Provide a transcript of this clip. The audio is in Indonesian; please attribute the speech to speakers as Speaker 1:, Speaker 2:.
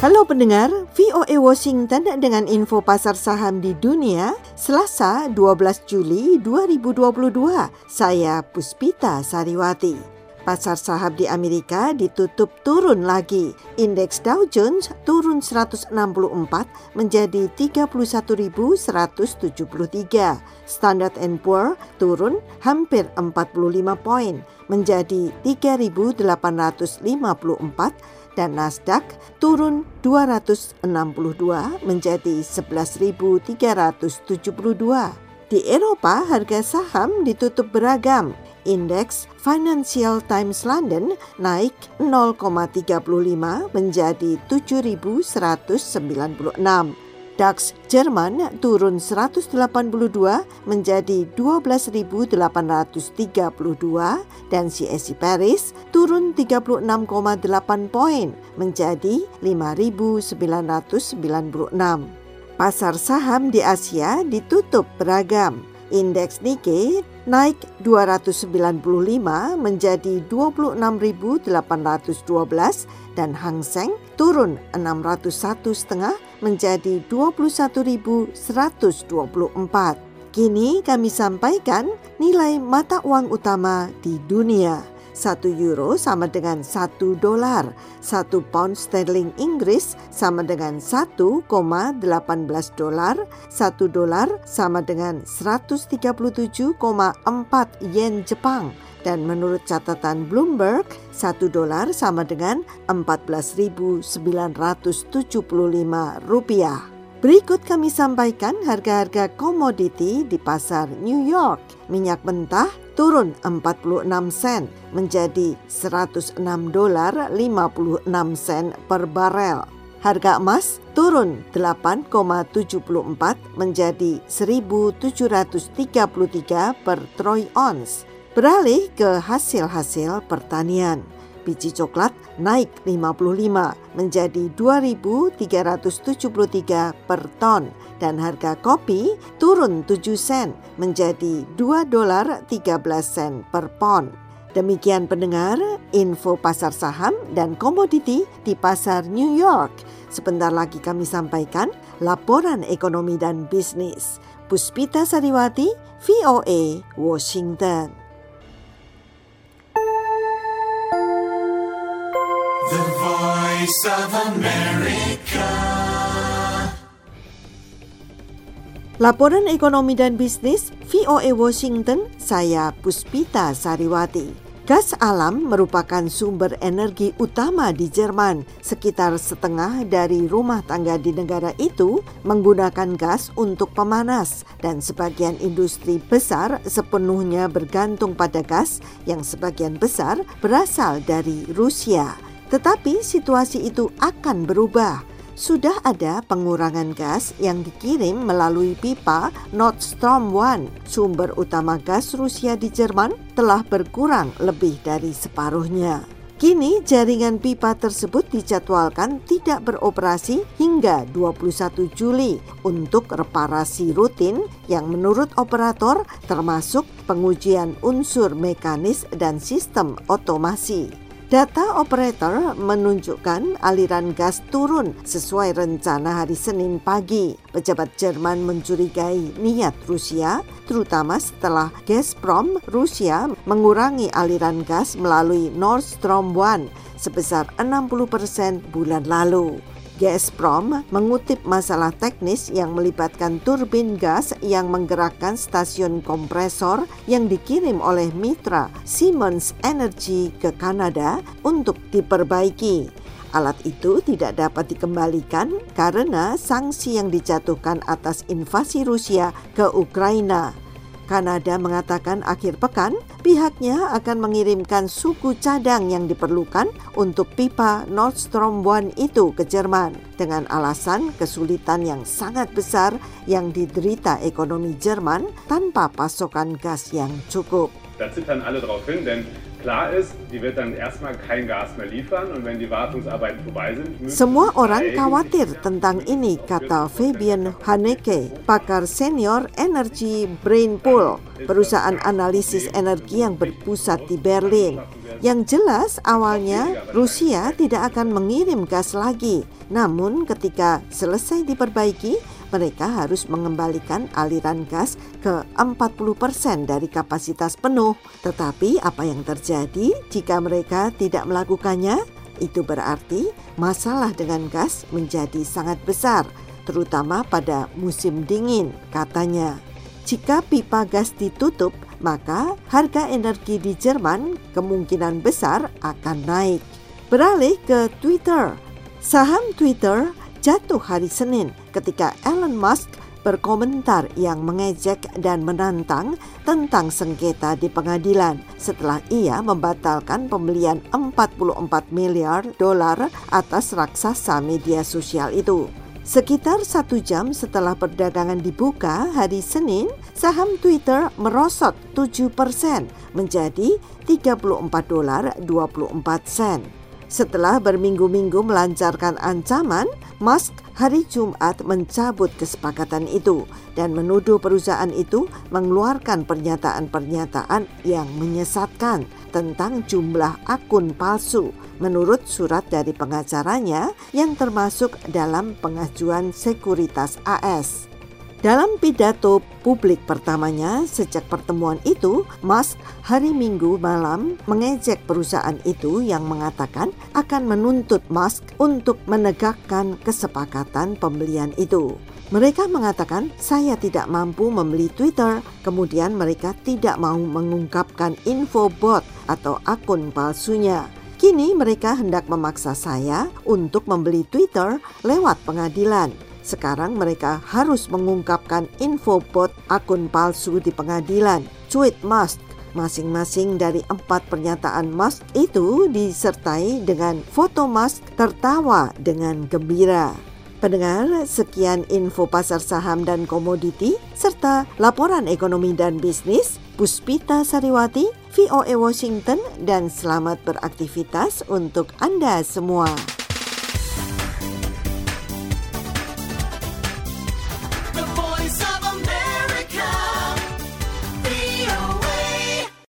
Speaker 1: Halo pendengar, VOA Washington dengan info pasar saham di dunia Selasa 12 Juli 2022. Saya Puspita Sariwati. Pasar saham di Amerika ditutup turun lagi. Indeks Dow Jones turun 164 menjadi 31.173. Standard Poor turun hampir 45 poin menjadi 3.854 dan Nasdaq turun 262 menjadi 11.372. Di Eropa, harga saham ditutup beragam. Indeks Financial Times London naik 0,35 menjadi 7.196. DAX Jerman turun 182 menjadi 12.832 dan CSI Paris turun 36,8 poin menjadi 5.996. Pasar saham di Asia ditutup beragam. Indeks Nikkei naik 295 menjadi 26.812 dan Hang Seng turun 601 setengah menjadi 21.124. Kini kami sampaikan nilai mata uang utama di dunia. 1 euro sama dengan 1 dolar. 1 pound sterling Inggris sama dengan 1,18 dolar. 1 dolar sama dengan 137,4 yen Jepang. Dan menurut catatan Bloomberg, 1 dolar sama dengan 14.975 rupiah. Berikut kami sampaikan harga-harga komoditi di pasar New York. Minyak mentah turun 46 sen menjadi 106 dolar 56 sen per barel. Harga emas turun 8,74 menjadi 1733 per troy ounce. Beralih ke hasil-hasil pertanian biji coklat naik 55 menjadi 2.373 per ton dan harga kopi turun 7 sen menjadi 2 dolar 13 sen per pon. Demikian pendengar, info pasar saham dan komoditi di pasar New York. Sebentar lagi kami sampaikan laporan ekonomi dan bisnis. Puspita Sariwati, VOA, Washington.
Speaker 2: Voice of America.
Speaker 1: Laporan ekonomi dan bisnis VOA Washington, saya Puspita Sariwati. Gas alam merupakan sumber energi utama di Jerman. Sekitar setengah dari rumah tangga di negara itu menggunakan gas untuk pemanas dan sebagian industri besar sepenuhnya bergantung pada gas yang sebagian besar berasal dari Rusia. Tetapi situasi itu akan berubah. Sudah ada pengurangan gas yang dikirim melalui pipa Nord Stream 1. Sumber utama gas Rusia di Jerman telah berkurang lebih dari separuhnya. Kini jaringan pipa tersebut dijadwalkan tidak beroperasi hingga 21 Juli untuk reparasi rutin yang menurut operator termasuk pengujian unsur mekanis dan sistem otomasi. Data operator menunjukkan aliran gas turun sesuai rencana hari Senin pagi. Pejabat Jerman mencurigai niat Rusia, terutama setelah Gazprom Rusia mengurangi aliran gas melalui Nord Stream 1 sebesar 60 persen bulan lalu. Gazprom mengutip masalah teknis yang melibatkan turbin gas yang menggerakkan stasiun kompresor yang dikirim oleh mitra Siemens Energy ke Kanada untuk diperbaiki. Alat itu tidak dapat dikembalikan karena sanksi yang dijatuhkan atas invasi Rusia ke Ukraina. Kanada mengatakan akhir pekan pihaknya akan mengirimkan suku cadang yang diperlukan untuk pipa Nord Stream 1 itu ke Jerman dengan alasan kesulitan yang sangat besar yang diderita ekonomi Jerman tanpa pasokan gas yang cukup.
Speaker 3: Ist, liefern vorbei
Speaker 1: Semua orang khawatir tentang ini, kata Fabian Haneke, pakar senior Energy Brain Pool, perusahaan analisis energi yang berpusat di Berlin. Yang jelas awalnya Rusia tidak akan mengirim gas lagi, namun ketika selesai diperbaiki, mereka harus mengembalikan aliran gas ke 40% dari kapasitas penuh. Tetapi apa yang terjadi jika mereka tidak melakukannya? Itu berarti masalah dengan gas menjadi sangat besar, terutama pada musim dingin, katanya. Jika pipa gas ditutup, maka harga energi di Jerman kemungkinan besar akan naik. Beralih ke Twitter, saham Twitter jatuh hari Senin ketika Elon Musk berkomentar yang mengejek dan menantang tentang sengketa di pengadilan setelah ia membatalkan pembelian 44 miliar dolar atas raksasa media sosial itu. Sekitar satu jam setelah perdagangan dibuka hari Senin, saham Twitter merosot 7 persen menjadi 34 dolar 24 sen. Setelah berminggu-minggu melancarkan ancaman, Musk hari Jumat mencabut kesepakatan itu dan menuduh perusahaan itu mengeluarkan pernyataan-pernyataan yang menyesatkan tentang jumlah akun palsu menurut surat dari pengacaranya yang termasuk dalam pengajuan sekuritas AS. Dalam pidato publik pertamanya sejak pertemuan itu, Musk hari Minggu malam mengejek perusahaan itu yang mengatakan akan menuntut Musk untuk menegakkan kesepakatan pembelian itu. Mereka mengatakan saya tidak mampu membeli Twitter, kemudian mereka tidak mau mengungkapkan info bot atau akun palsunya. Kini mereka hendak memaksa saya untuk membeli Twitter lewat pengadilan. Sekarang mereka harus mengungkapkan info bot akun palsu di pengadilan. Tweet Musk Masing-masing dari empat pernyataan Musk itu disertai dengan foto Musk tertawa dengan gembira. Pendengar, sekian info pasar saham dan komoditi serta laporan ekonomi dan bisnis. Puspita Sariwati, VOA Washington dan selamat beraktivitas untuk Anda semua.